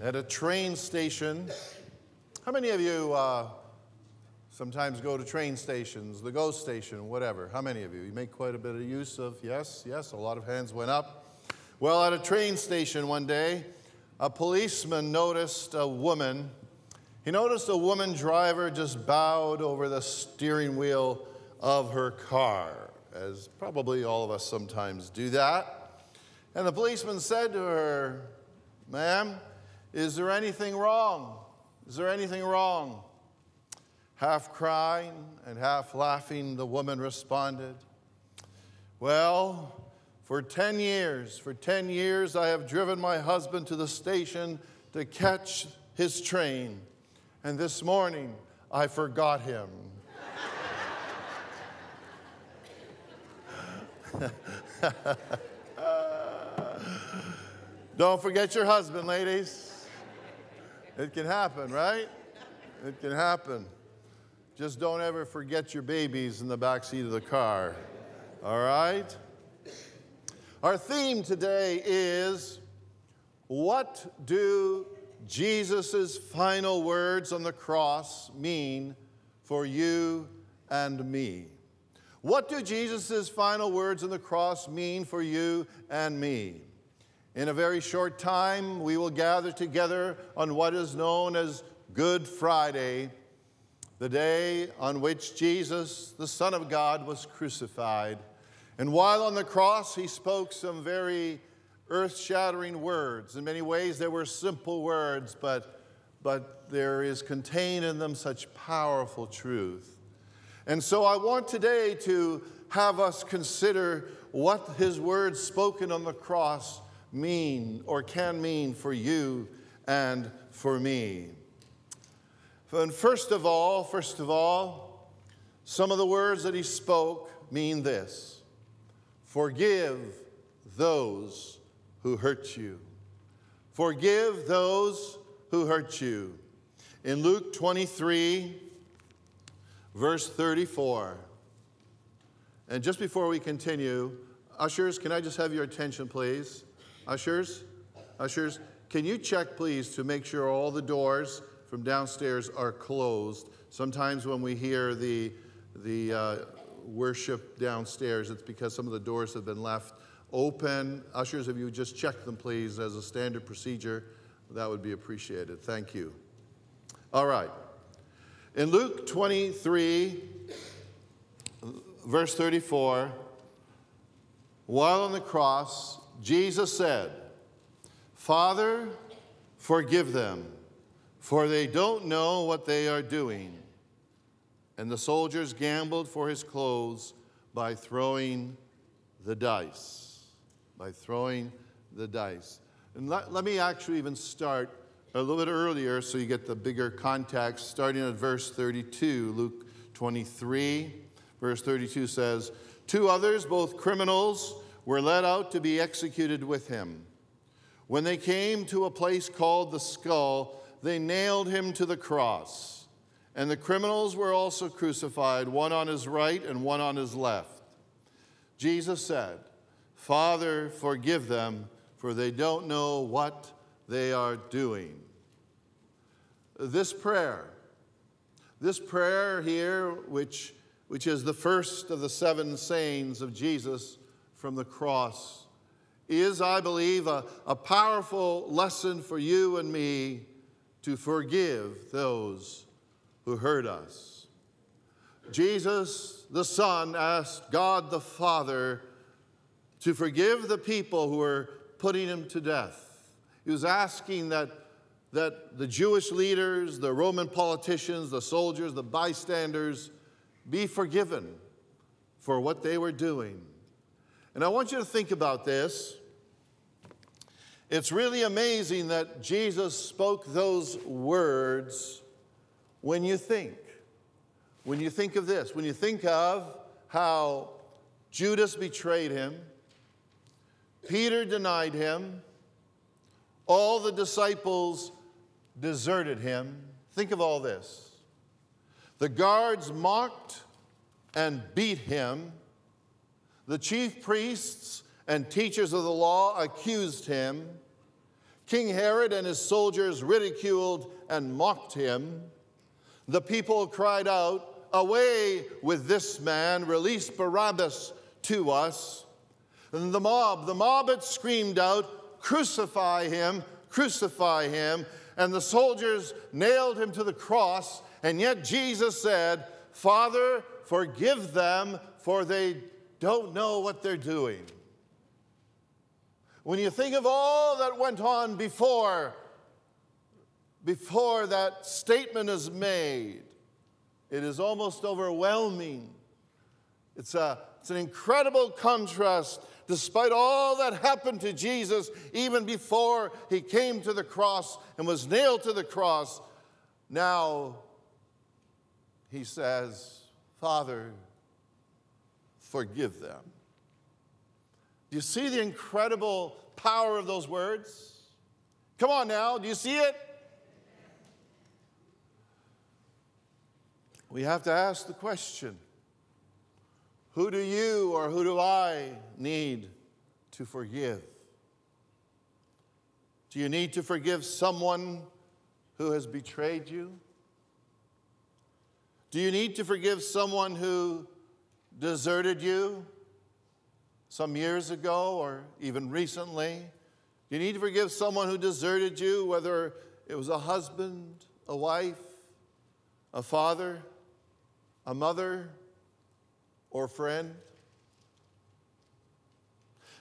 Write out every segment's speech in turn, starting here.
at a train station. How many of you uh, sometimes go to train stations, the GO station, whatever? How many of you? You make quite a bit of use of, yes, yes, a lot of hands went up. Well, at a train station one day, a policeman noticed a woman. He noticed a woman driver just bowed over the steering wheel of her car, as probably all of us sometimes do that. And the policeman said to her, Ma'am, is there anything wrong? Is there anything wrong? Half crying and half laughing, the woman responded, Well, for 10 years, for 10 years, I have driven my husband to the station to catch his train. And this morning, I forgot him. Don't forget your husband, ladies. It can happen, right? It can happen. Just don't ever forget your babies in the back seat of the car. All right? Our theme today is what do Jesus' final words on the cross mean for you and me? What do Jesus' final words on the cross mean for you and me? In a very short time, we will gather together on what is known as Good Friday, the day on which Jesus, the Son of God, was crucified. And while on the cross, he spoke some very earth shattering words. In many ways, they were simple words, but, but there is contained in them such powerful truth. And so I want today to have us consider what his words spoken on the cross mean or can mean for you and for me. And first of all, first of all, some of the words that he spoke mean this Forgive those who hurt you. Forgive those who hurt you. In Luke 23, verse 34. And just before we continue, ushers, can I just have your attention, please? Ushers, ushers, can you check, please, to make sure all the doors from downstairs are closed? Sometimes when we hear the, the uh, worship downstairs, it's because some of the doors have been left open. Ushers, if you just check them, please, as a standard procedure, that would be appreciated. Thank you. All right. In Luke 23, verse 34, while on the cross, Jesus said, Father, forgive them, for they don't know what they are doing and the soldiers gambled for his clothes by throwing the dice. By throwing the dice. And let, let me actually even start a little bit earlier so you get the bigger context, starting at verse 32, Luke 23. Verse 32 says, Two others, both criminals, were led out to be executed with him. When they came to a place called the skull, they nailed him to the cross and the criminals were also crucified, one on his right and one on his left. Jesus said, Father, forgive them, for they don't know what they are doing. This prayer, this prayer here, which, which is the first of the seven sayings of Jesus from the cross, is, I believe, a, a powerful lesson for you and me to forgive those who hurt us. Jesus, the Son, asked God the Father to forgive the people who were putting him to death. He was asking that, that the Jewish leaders, the Roman politicians, the soldiers, the bystanders be forgiven for what they were doing. And I want you to think about this. It's really amazing that Jesus spoke those words when you think, when you think of this, when you think of how Judas betrayed him, Peter denied him, all the disciples deserted him. Think of all this. The guards mocked and beat him. The chief priests and teachers of the law accused him. King Herod and his soldiers ridiculed and mocked him. The people cried out, Away with this man, release Barabbas to us. And the mob, the mob had screamed out, Crucify him, crucify him. And the soldiers nailed him to the cross. And yet Jesus said, Father, forgive them, for they don't know what they're doing. When you think of all that went on before, before that statement is made, it is almost overwhelming. It's, a, it's an incredible contrast despite all that happened to Jesus, even before he came to the cross and was nailed to the cross, now he says, Father, forgive them. Do you see the incredible power of those words? Come on now, do you see it? We have to ask the question who do you or who do I need to forgive? Do you need to forgive someone who has betrayed you? Do you need to forgive someone who deserted you some years ago or even recently? Do you need to forgive someone who deserted you, whether it was a husband, a wife, a father, a mother, or friend?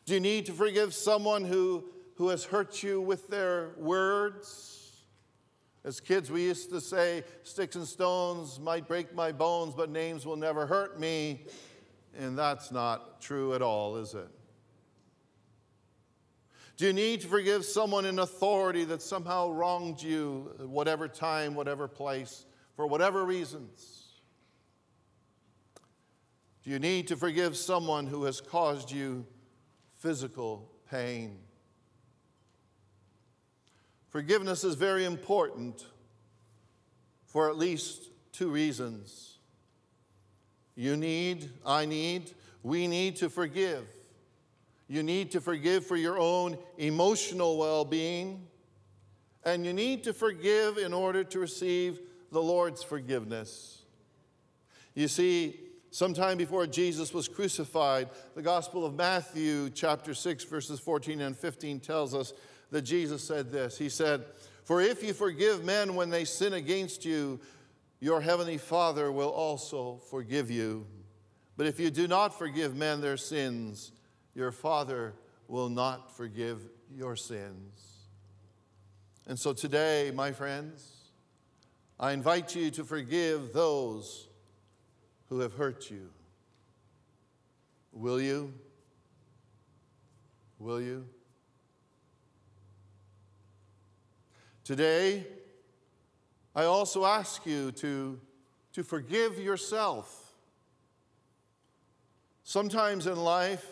Do you need to forgive someone who, who has hurt you with their words? As kids, we used to say, Sticks and stones might break my bones, but names will never hurt me. And that's not true at all, is it? Do you need to forgive someone in authority that somehow wronged you at whatever time, whatever place, for whatever reasons? Do you need to forgive someone who has caused you physical pain? Forgiveness is very important for at least two reasons. You need, I need, we need to forgive. You need to forgive for your own emotional well being, and you need to forgive in order to receive the Lord's forgiveness. You see, Sometime before Jesus was crucified, the Gospel of Matthew, chapter 6, verses 14 and 15, tells us that Jesus said this He said, For if you forgive men when they sin against you, your heavenly Father will also forgive you. But if you do not forgive men their sins, your Father will not forgive your sins. And so today, my friends, I invite you to forgive those who have hurt you. Will you? Will you? Today, I also ask you to, to forgive yourself. Sometimes in life,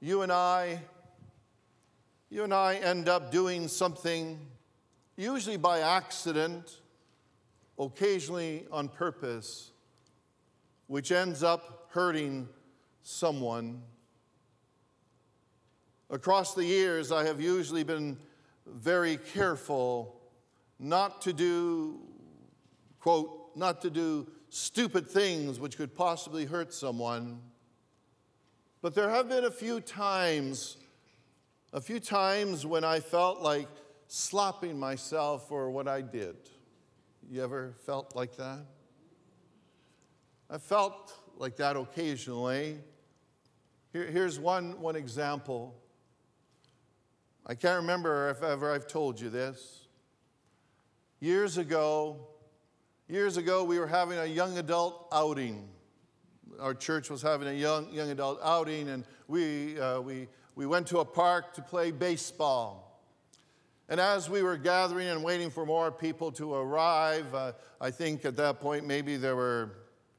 you and I, you and I end up doing something, usually by accident, occasionally on purpose, which ends up hurting someone. Across the years, I have usually been very careful not to do, quote, not to do stupid things which could possibly hurt someone. But there have been a few times, a few times when I felt like slapping myself for what I did. You ever felt like that? I felt like that occasionally. Here, here's one, one example. I can't remember if ever I've told you this. Years ago, years ago, we were having a young adult outing. Our church was having a young, young adult outing, and we, uh, we, we went to a park to play baseball. And as we were gathering and waiting for more people to arrive, uh, I think at that point maybe there were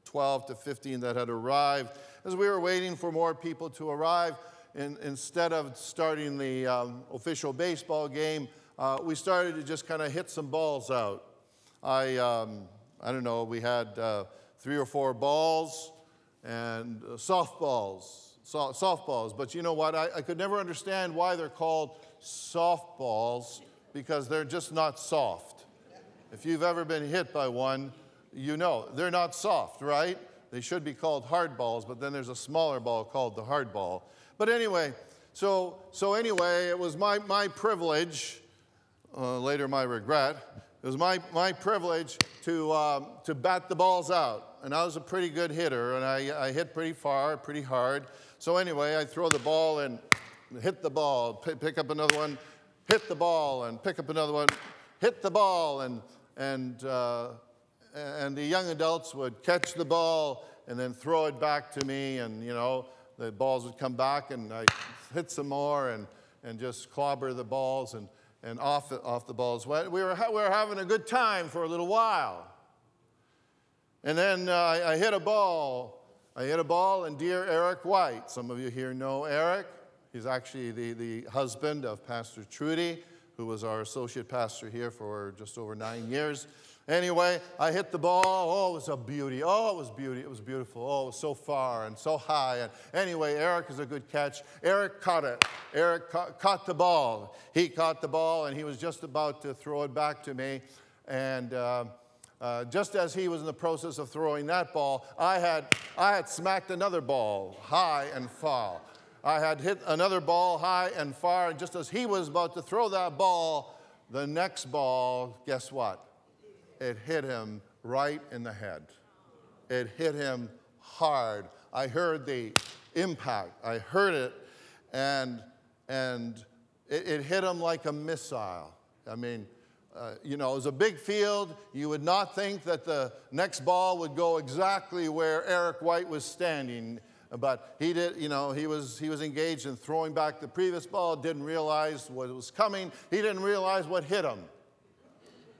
12 to 15 that had arrived. As we were waiting for more people to arrive, in, instead of starting the um, official baseball game, uh, we started to just kind of hit some balls out. I, um, I don't know, we had uh, three or four balls and uh, softballs, so, softballs. But you know what? I, I could never understand why they're called softballs because they're just not soft. If you've ever been hit by one, you know they're not soft, right? They should be called hard balls, but then there's a smaller ball called the hard ball. But anyway, so, so anyway, it was my, my privilege, uh, later my regret, it was my, my privilege to, um, to bat the balls out. And I was a pretty good hitter, and I, I hit pretty far, pretty hard. So anyway, I throw the ball and hit the ball, pick up another one, hit the ball, and pick up another one, hit the ball, and, and uh, and the young adults would catch the ball and then throw it back to me, and you know, the balls would come back, and I hit some more and, and just clobber the balls and, and off, the, off the balls. We were, we were having a good time for a little while. And then uh, I, I hit a ball. I hit a ball, and dear Eric White, some of you here know Eric. He's actually the, the husband of Pastor Trudy, who was our associate pastor here for just over nine years. Anyway, I hit the ball. Oh, it was a beauty. Oh, it was beauty. It was beautiful. Oh, it was so far and so high. And anyway, Eric is a good catch. Eric caught it. Eric ca- caught the ball. He caught the ball, and he was just about to throw it back to me. And uh, uh, just as he was in the process of throwing that ball, I had, I had smacked another ball high and far. I had hit another ball high and far, and just as he was about to throw that ball, the next ball, guess what? It hit him right in the head. It hit him hard. I heard the impact. I heard it, and, and it, it hit him like a missile. I mean, uh, you know, it was a big field. You would not think that the next ball would go exactly where Eric White was standing, but he did, you know, he was, he was engaged in throwing back the previous ball, didn't realize what was coming, he didn't realize what hit him.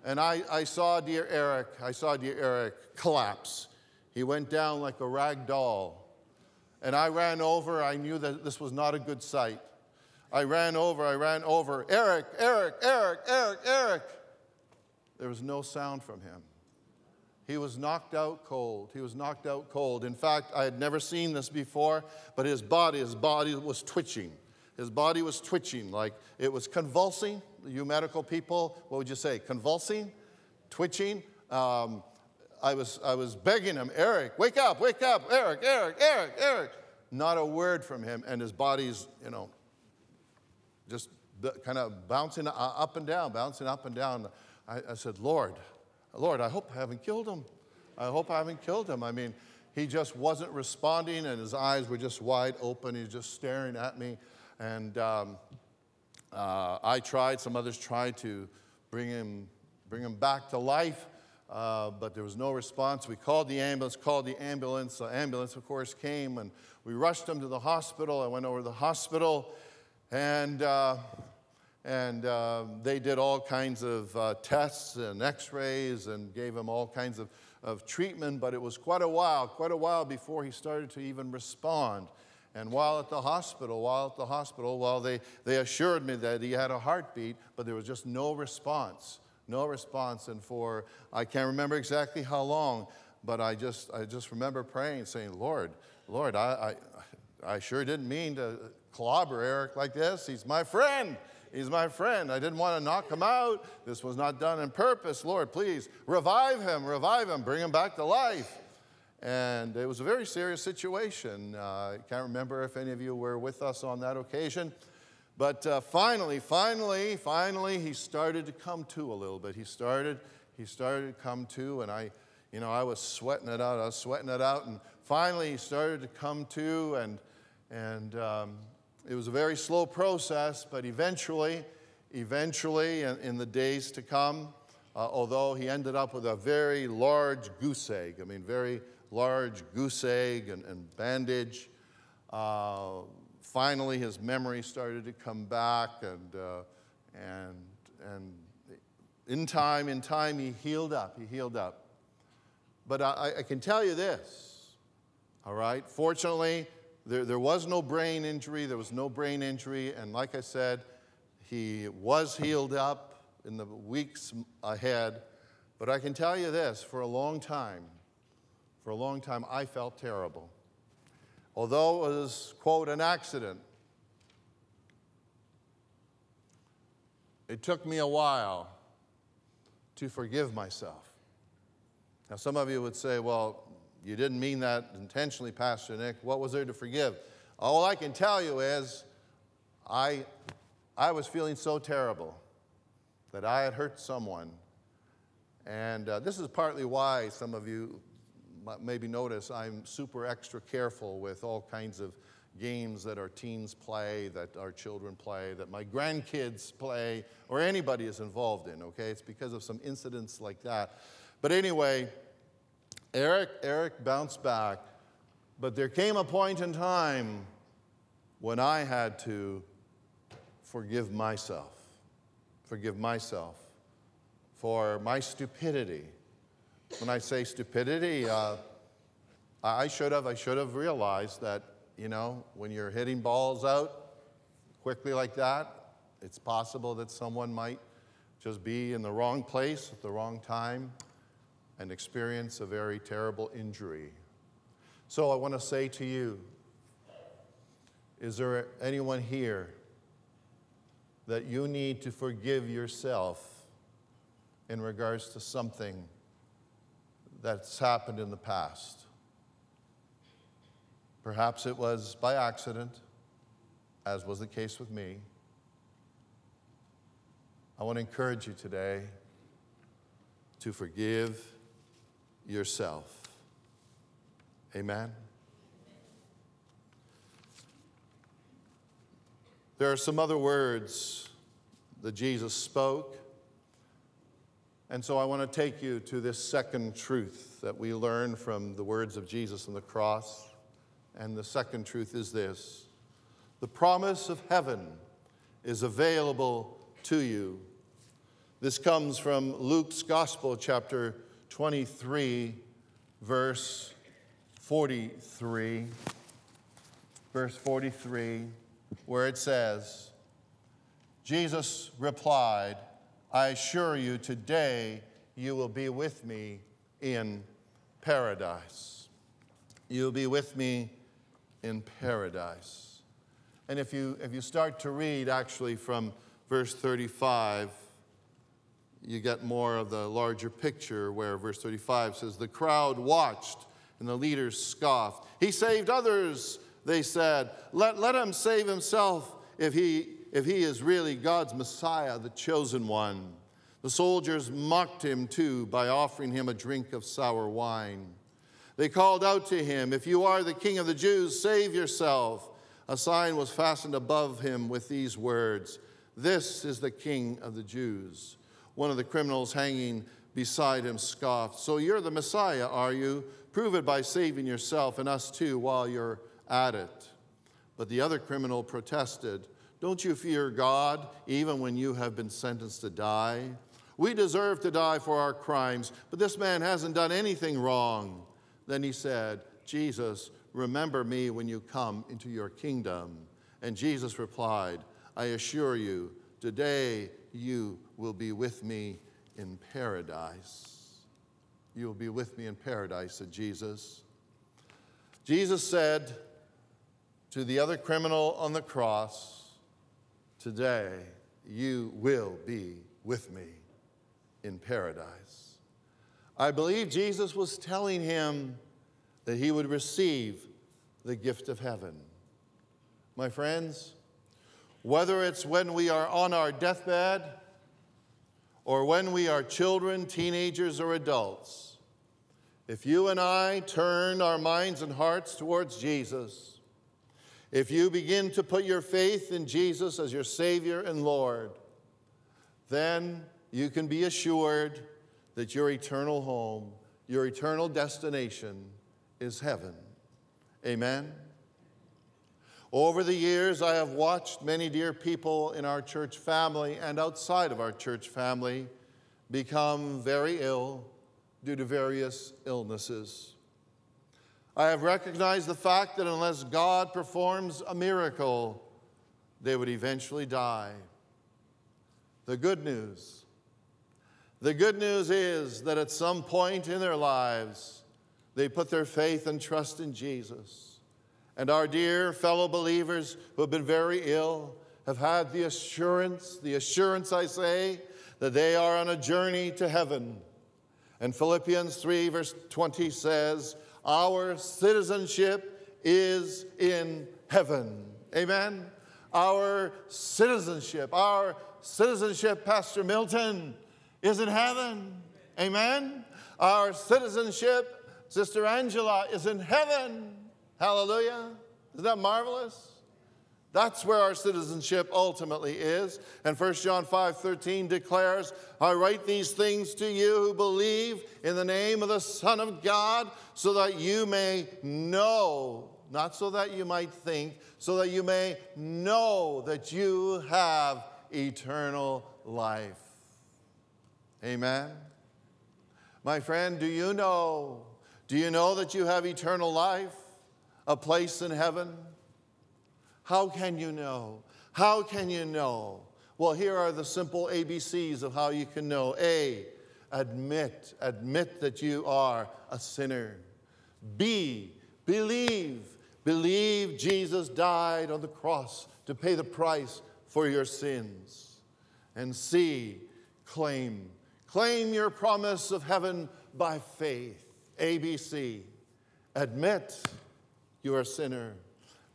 And I, I saw dear Eric, I saw dear Eric collapse. He went down like a rag doll. And I ran over. I knew that this was not a good sight. I ran over, I ran over. Eric, Eric, Eric, Eric, Eric. There was no sound from him. He was knocked out cold. He was knocked out cold. In fact, I had never seen this before, but his body, his body was twitching. His body was twitching, like it was convulsing. You medical people, what would you say? Convulsing? Twitching? Um, I, was, I was begging him, Eric, wake up, wake up, Eric, Eric, Eric, Eric. Not a word from him, and his body's, you know, just kind of bouncing up and down, bouncing up and down. I, I said, Lord, Lord, I hope I haven't killed him. I hope I haven't killed him. I mean, he just wasn't responding, and his eyes were just wide open. He was just staring at me. And um, uh, I tried, some others tried to bring him, bring him back to life, uh, but there was no response. We called the ambulance, called the ambulance. The ambulance, of course, came, and we rushed him to the hospital. I went over to the hospital, and uh, and uh, they did all kinds of uh, tests and x-rays and gave him all kinds of, of treatment but it was quite a while quite a while before he started to even respond and while at the hospital, while at the hospital, while they, they assured me that he had a heartbeat, but there was just no response. No response. And for, I can't remember exactly how long, but I just, I just remember praying, saying, Lord, Lord, I, I, I sure didn't mean to clobber Eric like this. He's my friend. He's my friend. I didn't want to knock him out. This was not done in purpose. Lord, please revive him, revive him, bring him back to life. And it was a very serious situation. Uh, I can't remember if any of you were with us on that occasion. But uh, finally, finally, finally, he started to come to a little bit. He started, he started to come to, and I, you know, I was sweating it out. I was sweating it out, and finally, he started to come to, and and um, it was a very slow process, but eventually, eventually, in, in the days to come, uh, although he ended up with a very large goose egg, I mean, very large goose egg and, and bandage. Uh, finally, his memory started to come back, and, uh, and, and in time, in time, he healed up. He healed up. But I, I can tell you this, all right? Fortunately, there, there was no brain injury. There was no brain injury. And like I said, he was healed up in the weeks ahead. But I can tell you this for a long time, for a long time, I felt terrible. Although it was, quote, an accident, it took me a while to forgive myself. Now, some of you would say, well, you didn't mean that intentionally, Pastor Nick. What was there to forgive? All I can tell you is I, I was feeling so terrible that I had hurt someone. And uh, this is partly why some of you maybe notice I'm super extra careful with all kinds of games that our teens play, that our children play, that my grandkids play, or anybody is involved in, okay? It's because of some incidents like that. But anyway, Eric, Eric bounced back, but there came a point in time when I had to forgive myself, forgive myself for my stupidity. When I say stupidity, uh, I should have, I should have realized that, you know, when you're hitting balls out quickly like that, it's possible that someone might just be in the wrong place at the wrong time and experience a very terrible injury. So I want to say to you is there anyone here that you need to forgive yourself in regards to something that's happened in the past? Perhaps it was by accident, as was the case with me. I want to encourage you today to forgive yourself. Amen. There are some other words that Jesus spoke. And so I want to take you to this second truth that we learn from the words of Jesus on the cross. And the second truth is this the promise of heaven is available to you. This comes from Luke's Gospel, chapter 23, verse 43. Verse 43, where it says, Jesus replied, I assure you, today you will be with me in paradise. You'll be with me in paradise. And if you, if you start to read actually from verse 35, you get more of the larger picture where verse 35 says, The crowd watched and the leaders scoffed. He saved others, they said. Let, let him save himself if he, if he is really God's Messiah, the chosen one. The soldiers mocked him too by offering him a drink of sour wine. They called out to him, If you are the king of the Jews, save yourself. A sign was fastened above him with these words This is the king of the Jews. One of the criminals hanging beside him scoffed, So you're the Messiah, are you? Prove it by saving yourself and us too while you're at it. But the other criminal protested, Don't you fear God, even when you have been sentenced to die? We deserve to die for our crimes, but this man hasn't done anything wrong. Then he said, Jesus, remember me when you come into your kingdom. And Jesus replied, I assure you, today you will be with me in paradise. You will be with me in paradise, said Jesus. Jesus said to the other criminal on the cross, Today you will be with me in paradise. I believe Jesus was telling him that he would receive the gift of heaven. My friends, whether it's when we are on our deathbed or when we are children, teenagers, or adults, if you and I turn our minds and hearts towards Jesus, if you begin to put your faith in Jesus as your Savior and Lord, then you can be assured that your eternal home, your eternal destination is heaven. Amen. Over the years, I have watched many dear people in our church family and outside of our church family become very ill due to various illnesses. I have recognized the fact that unless God performs a miracle, they would eventually die. The good news the good news is that at some point in their lives, they put their faith and trust in Jesus. And our dear fellow believers who have been very ill have had the assurance, the assurance, I say, that they are on a journey to heaven. And Philippians 3, verse 20 says, Our citizenship is in heaven. Amen. Our citizenship, our citizenship, Pastor Milton, is in heaven. Amen. Our citizenship, Sister Angela, is in heaven. Hallelujah. Isn't that marvelous? That's where our citizenship ultimately is. And 1 John 5 13 declares, I write these things to you who believe in the name of the Son of God, so that you may know, not so that you might think, so that you may know that you have eternal life. Amen. My friend, do you know? Do you know that you have eternal life? A place in heaven? How can you know? How can you know? Well, here are the simple ABCs of how you can know. A, admit, admit that you are a sinner. B, believe, believe Jesus died on the cross to pay the price for your sins. And C, claim, claim your promise of heaven by faith. ABC, admit you are a sinner.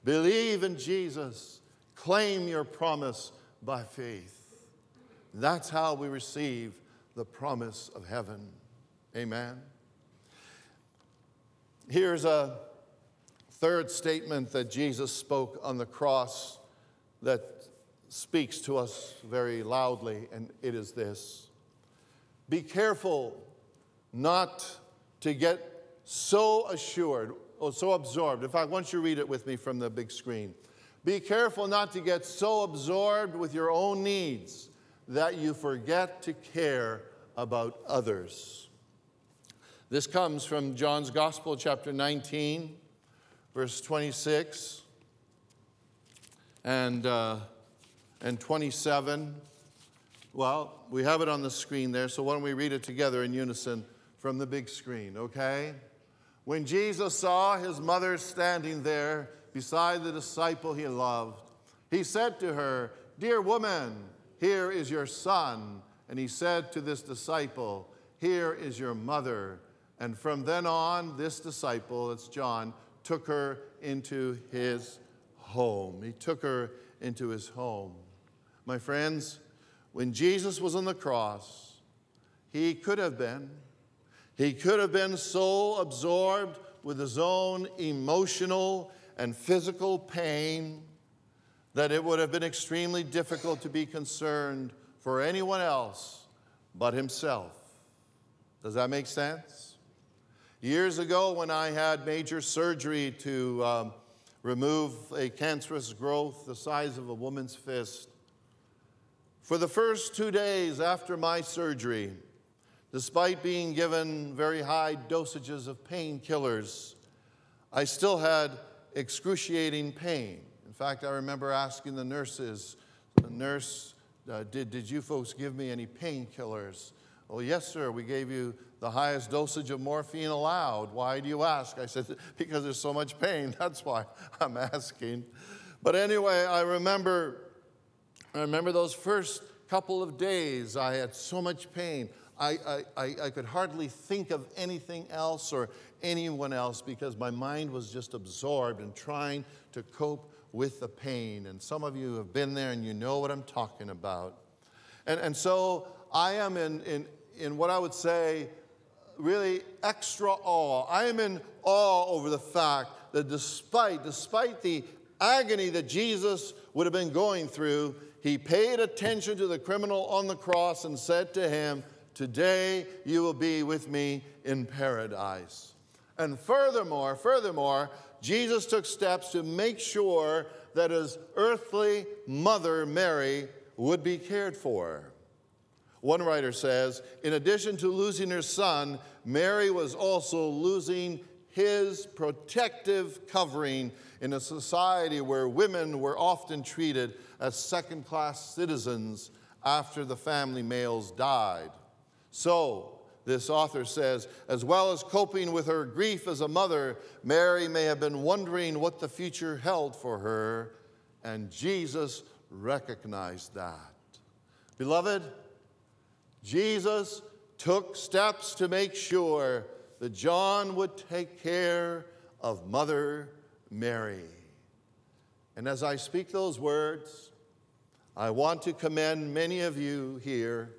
Believe in Jesus. Claim your promise by faith. That's how we receive the promise of heaven. Amen. Here's a third statement that Jesus spoke on the cross that speaks to us very loudly, and it is this Be careful not to get so assured so absorbed. In fact, don't you read it with me from the big screen? Be careful not to get so absorbed with your own needs that you forget to care about others. This comes from John's Gospel, chapter 19, verse 26 and, uh, and 27. Well, we have it on the screen there, so why don't we read it together in unison from the big screen, okay? When Jesus saw his mother standing there beside the disciple he loved, he said to her, Dear woman, here is your son. And he said to this disciple, Here is your mother. And from then on, this disciple, it's John, took her into his home. He took her into his home. My friends, when Jesus was on the cross, he could have been he could have been so absorbed with his own emotional and physical pain that it would have been extremely difficult to be concerned for anyone else but himself. Does that make sense? Years ago, when I had major surgery to um, remove a cancerous growth the size of a woman's fist, for the first two days after my surgery, Despite being given very high dosages of painkillers, I still had excruciating pain. In fact, I remember asking the nurses, the nurse, uh, did, did you folks give me any painkillers? Oh, yes, sir, we gave you the highest dosage of morphine allowed. Why do you ask? I said, because there's so much pain. That's why I'm asking. But anyway, I remember, I remember those first couple of days, I had so much pain. I, I, I could hardly think of anything else or anyone else because my mind was just absorbed in trying to cope with the pain. And some of you have been there and you know what I'm talking about. And, and so I am in, in, in what I would say really extra awe. I am in awe over the fact that despite, despite the agony that Jesus would have been going through, he paid attention to the criminal on the cross and said to him, Today you will be with me in paradise. And furthermore, furthermore, Jesus took steps to make sure that his earthly mother, Mary, would be cared for. One writer says, in addition to losing her son, Mary was also losing his protective covering in a society where women were often treated as second class citizens after the family males died. So, this author says, as well as coping with her grief as a mother, Mary may have been wondering what the future held for her, and Jesus recognized that. Beloved, Jesus took steps to make sure that John would take care of Mother Mary. And as I speak those words, I want to commend many of you here,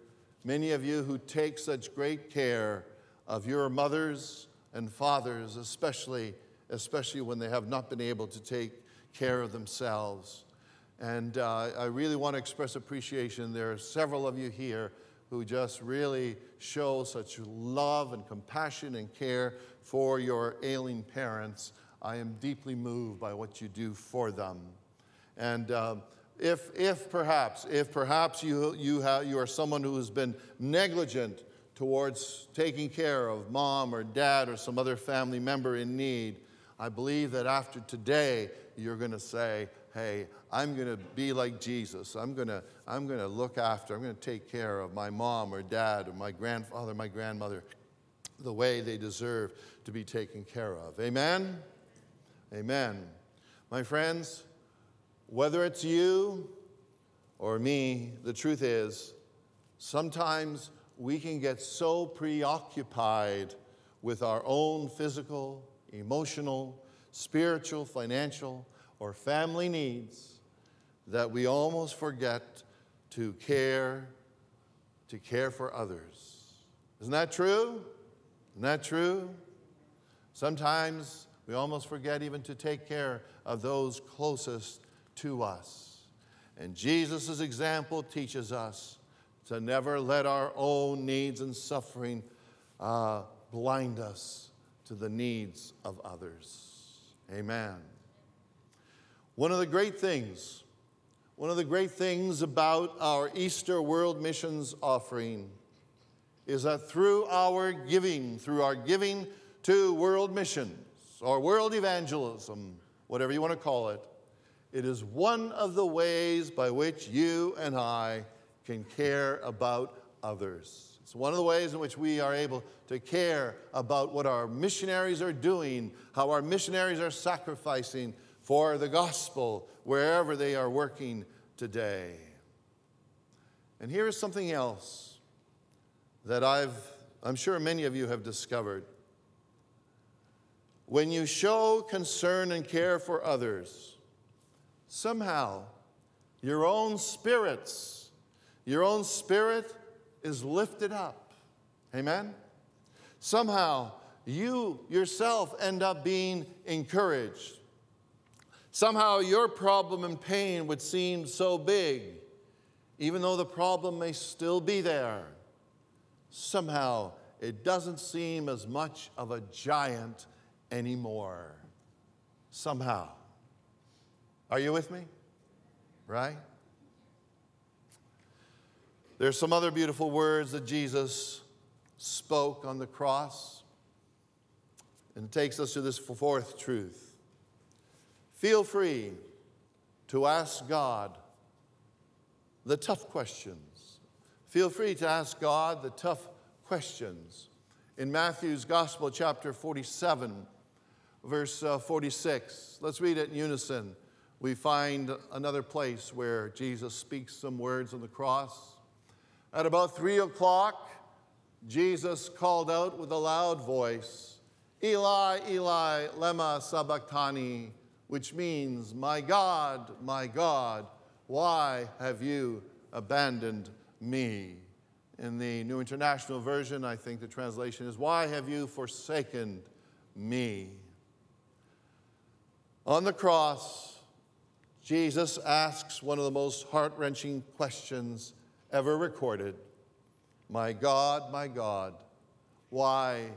many of you who take such great care of your mothers and fathers, especially, especially when they have not been able to take care of themselves. And uh, I really want to express appreciation. There are several of you here who just really show such love and compassion and care for your ailing parents. I am deeply moved by what you do for them. And uh, if, if perhaps, if perhaps you, you, have, you are someone who has been negligent towards taking care of mom or dad or some other family member in need, I believe that after today, you're going to say, hey, I'm going to be like Jesus. I'm going to, I'm going to look after, I'm going to take care of my mom or dad or my grandfather, my grandmother, the way they deserve to be taken care of. Amen? Amen. My friends, whether it's you or me, the truth is, sometimes we can get so preoccupied with our own physical, emotional, spiritual, financial, or family needs that we almost forget to care to care for others. Isn't that true? Isn't that true? Sometimes we almost forget even to take care of those closest to us. And Jesus' example teaches us to never let our own needs and suffering uh, blind us to the needs of others. Amen. One of the great things, one of the great things about our Easter World Missions offering is that through our giving, through our giving to world missions or world evangelism, whatever you want to call it, it is one of the ways by which you and I can care about others. It's one of the ways in which we are able to care about what our missionaries are doing, how our missionaries are sacrificing for the gospel wherever they are working today. And here is something else that I've, I'm sure many of you have discovered. When you show concern and care for others, somehow your own spirits, your own spirit is lifted up. Amen? Somehow you yourself end up being encouraged. Somehow your problem and pain would seem so big, even though the problem may still be there. Somehow it doesn't seem as much of a giant anymore. Somehow. Are you with me? Right? There's some other beautiful words that Jesus spoke on the cross. And it takes us to this fourth truth. Feel free to ask God the tough questions. Feel free to ask God the tough questions. In Matthew's Gospel, chapter 47, verse uh, 46, let's read it in unison we find another place where Jesus speaks some words on the cross. At about three o'clock, Jesus called out with a loud voice, Eli, Eli, lema sabachthani, which means, My God, my God, why have you abandoned me? In the New International Version, I think the translation is, Why have you forsaken me? On the cross, Jesus asks one of the most heart wrenching questions ever recorded My God, my God, why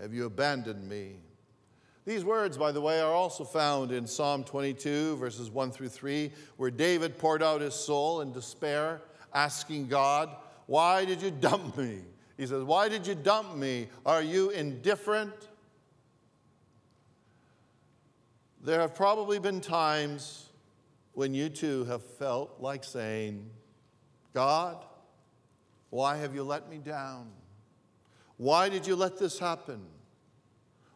have you abandoned me? These words, by the way, are also found in Psalm 22, verses 1 through 3, where David poured out his soul in despair, asking God, Why did you dump me? He says, Why did you dump me? Are you indifferent? There have probably been times when you too have felt like saying, God, why have you let me down? Why did you let this happen?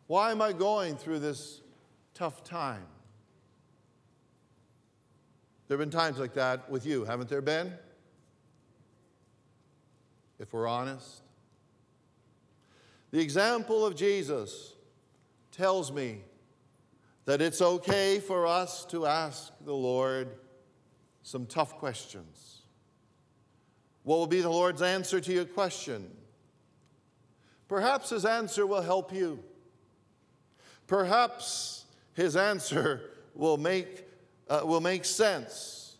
Why am I going through this tough time? There have been times like that with you, haven't there been? If we're honest. The example of Jesus tells me that it's okay for us to ask the Lord some tough questions. What will be the Lord's answer to your question? Perhaps his answer will help you. Perhaps his answer will make uh, will make sense,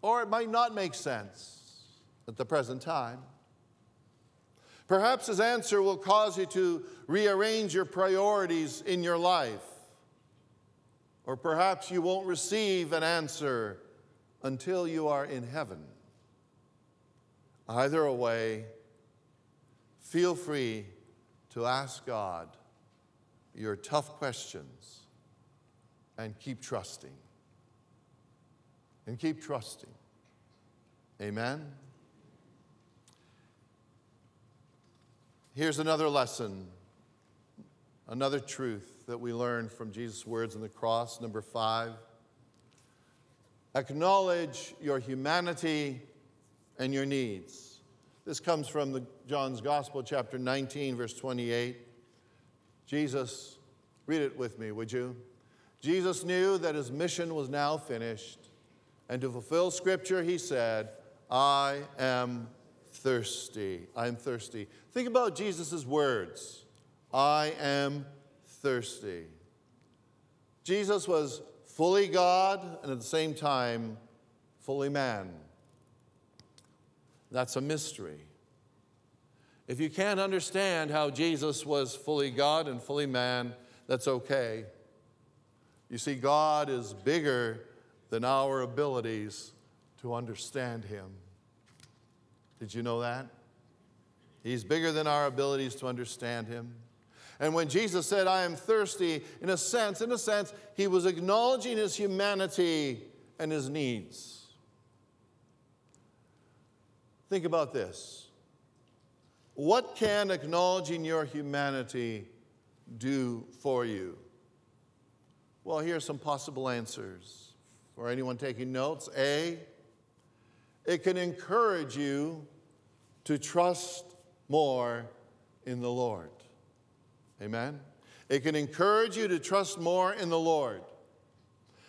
or it might not make sense at the present time. Perhaps his answer will cause you to rearrange your priorities in your life. Or perhaps you won't receive an answer until you are in heaven. Either way, feel free to ask God your tough questions and keep trusting and keep trusting. Amen? Here's another lesson, another truth that we learn from Jesus' words on the cross. Number five acknowledge your humanity and your needs. This comes from the John's Gospel, chapter 19, verse 28. Jesus, read it with me, would you? Jesus knew that his mission was now finished and to fulfill scripture, he said, I am thirsty. I am thirsty. Think about Jesus' words I am thirsty. Jesus was fully God and at the same time fully man. That's a mystery. If you can't understand how Jesus was fully God and fully man, that's okay. You see, God is bigger than our abilities to understand Him. Did you know that? He's bigger than our abilities to understand Him. And when Jesus said, I am thirsty, in a sense, in a sense, he was acknowledging his humanity and his needs. Think about this. What can acknowledging your humanity do for you? Well, here are some possible answers. For anyone taking notes, A, it can encourage you to trust more in the Lord. Amen? It can encourage you to trust more in the Lord.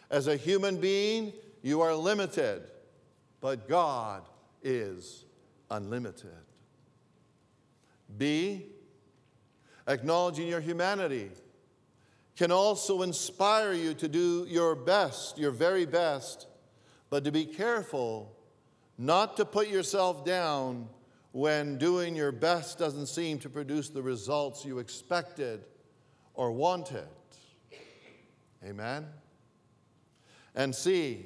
As a human being, you are limited, but God is unlimited. B, acknowledging your humanity can also inspire you to do your best, your very best, but to be careful not to put yourself down when doing your best doesn't seem to produce the results you expected or wanted. Amen? And C,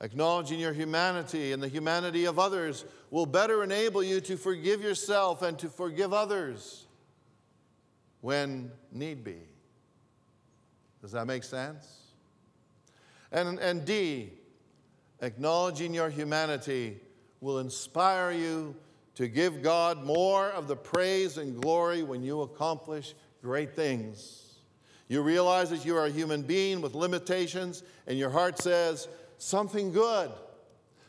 acknowledging your humanity and the humanity of others will better enable you to forgive yourself and to forgive others when need be. Does that make sense? And, and D, acknowledging your humanity will inspire you to give God more of the praise and glory when you accomplish great things. You realize that you are a human being with limitations, and your heart says, Something good,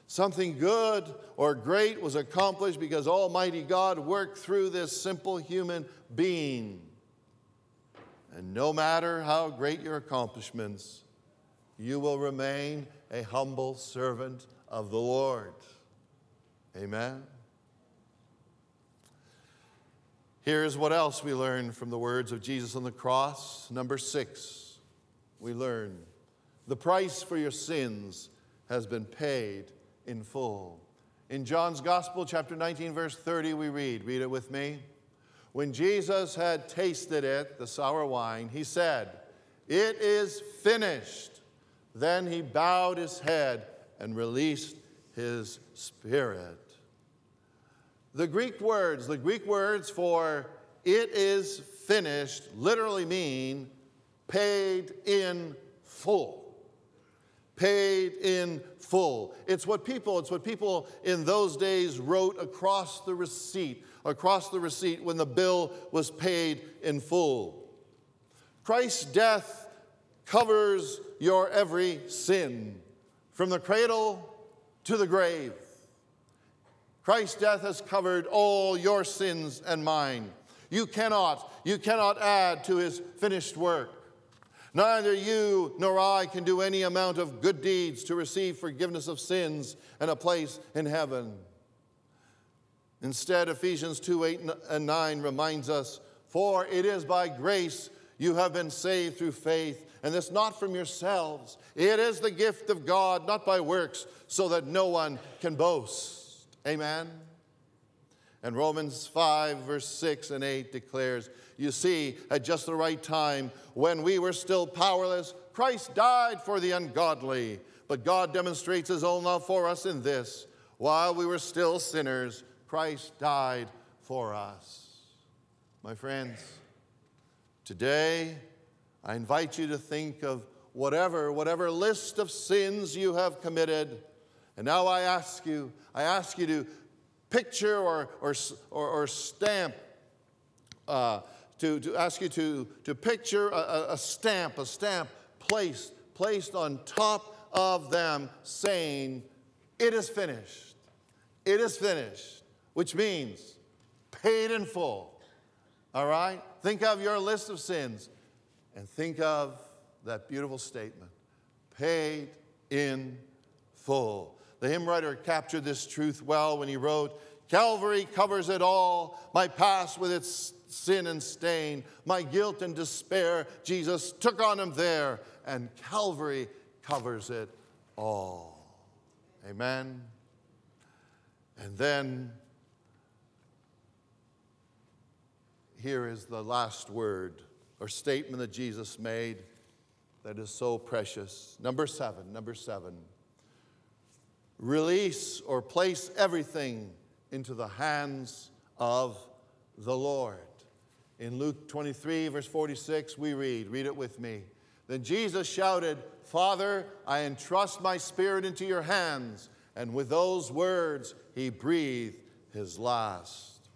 something good or great was accomplished because Almighty God worked through this simple human being. And no matter how great your accomplishments, you will remain a humble servant of the Lord. Amen. Here's what else we learn from the words of Jesus on the cross. Number six, we learn the price for your sins has been paid in full. In John's Gospel, chapter 19, verse 30, we read, read it with me. When Jesus had tasted it, the sour wine, he said, It is finished. Then he bowed his head and released his spirit. The Greek words, the Greek words for it is finished literally mean paid in full paid in full. It's what people, it's what people in those days wrote across the receipt, across the receipt when the bill was paid in full. Christ's death covers your every sin. from the cradle to the grave. Christ's death has covered all your sins and mine. You cannot, you cannot add to his finished work. Neither you nor I can do any amount of good deeds to receive forgiveness of sins and a place in heaven. Instead, Ephesians 2 8 and 9 reminds us, For it is by grace you have been saved through faith, and this not from yourselves. It is the gift of God, not by works, so that no one can boast. Amen. And Romans 5, verse 6 and 8 declares, You see, at just the right time, when we were still powerless, Christ died for the ungodly. But God demonstrates his own love for us in this while we were still sinners, Christ died for us. My friends, today I invite you to think of whatever, whatever list of sins you have committed. And now I ask you, I ask you to picture or, or, or, or stamp, uh, to, to ask you to, to picture a, a stamp, a stamp placed, placed on top of them saying, It is finished. It is finished which means paid in full. All right? Think of your list of sins and think of that beautiful statement paid in full. The hymn writer captured this truth well when he wrote, Calvary covers it all, my past with its sin and stain, my guilt and despair. Jesus took on him there, and Calvary covers it all. Amen. And then here is the last word or statement that Jesus made that is so precious. Number seven, number seven. Release or place everything into the hands of the Lord. In Luke 23, verse 46, we read, read it with me. Then Jesus shouted, Father, I entrust my spirit into your hands. And with those words, he breathed his last.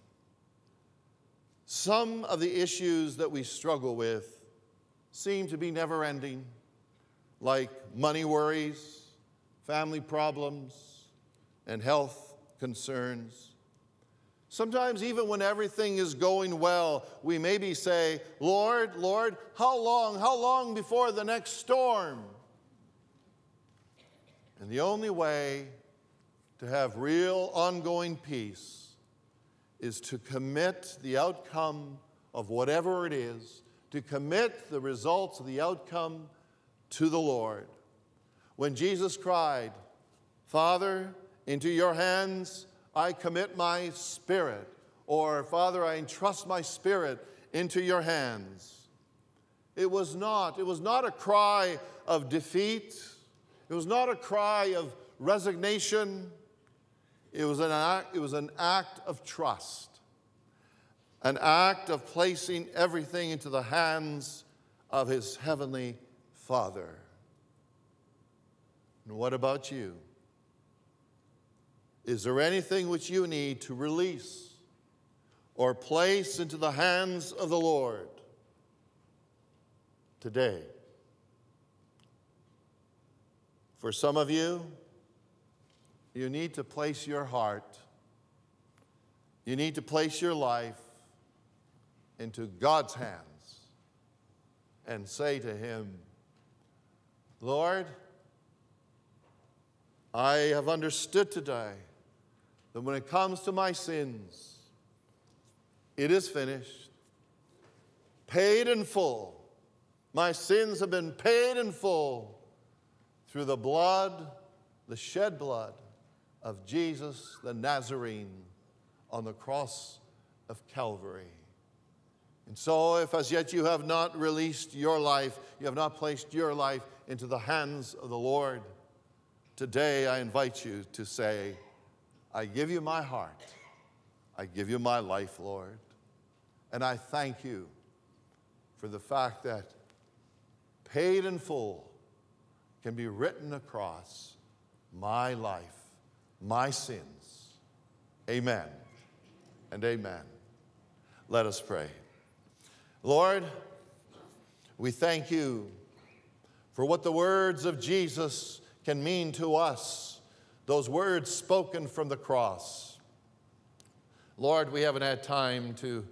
Some of the issues that we struggle with seem to be never ending, like money worries, family problems, and health concerns. Sometimes, even when everything is going well, we maybe say, Lord, Lord, how long, how long before the next storm? And the only way to have real ongoing peace is to commit the outcome of whatever it is, to commit the results of the outcome to the Lord. When Jesus cried, Father, into your hands I commit my spirit, or Father, I entrust my spirit into your hands. It was not, it was not a cry of defeat. It was not a cry of resignation. It was an act, it was an act of trust, an act of placing everything into the hands of his heavenly Father. And what about you? Is there anything which you need to release or place into the hands of the Lord today? For some of you, you need to place your heart, you need to place your life into God's hands and say to Him, Lord, I have understood today that when it comes to my sins, it is finished, paid in full. My sins have been paid in full through the blood, the shed blood of Jesus the Nazarene on the cross of Calvary. And so, if as yet you have not released your life, you have not placed your life into the hands of the Lord, today I invite you to say, I give you my heart. I give you my life, Lord. And I thank you for the fact that paid in full can be written across my life my sins. Amen and amen. Let us pray. Lord, we thank you for what the words of Jesus can mean to us, those words spoken from the cross. Lord, we haven't had time to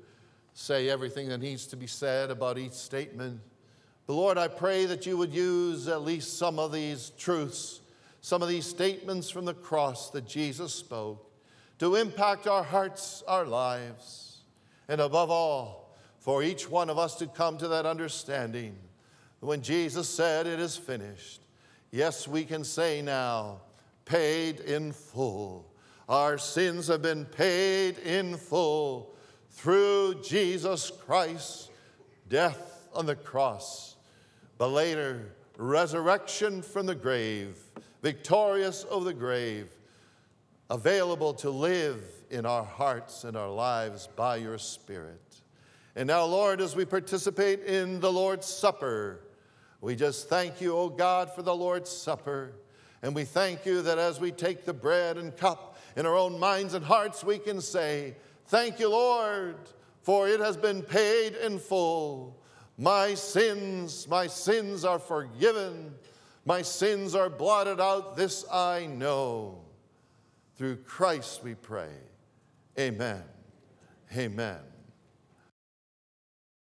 say everything that needs to be said about each statement. But Lord, I pray that you would use at least some of these truths, some of these statements from the cross that Jesus spoke to impact our hearts, our lives, and above all, for each one of us to come to that understanding. When Jesus said, It is finished, yes, we can say now, paid in full. Our sins have been paid in full through Jesus Christ, death on the cross, but later, resurrection from the grave, victorious over the grave, available to live in our hearts and our lives by your Spirit. And now, Lord, as we participate in the Lord's Supper, we just thank you, O oh God, for the Lord's Supper. And we thank you that as we take the bread and cup in our own minds and hearts, we can say, Thank you, Lord, for it has been paid in full. My sins, my sins are forgiven. My sins are blotted out. This I know. Through Christ we pray. Amen. Amen.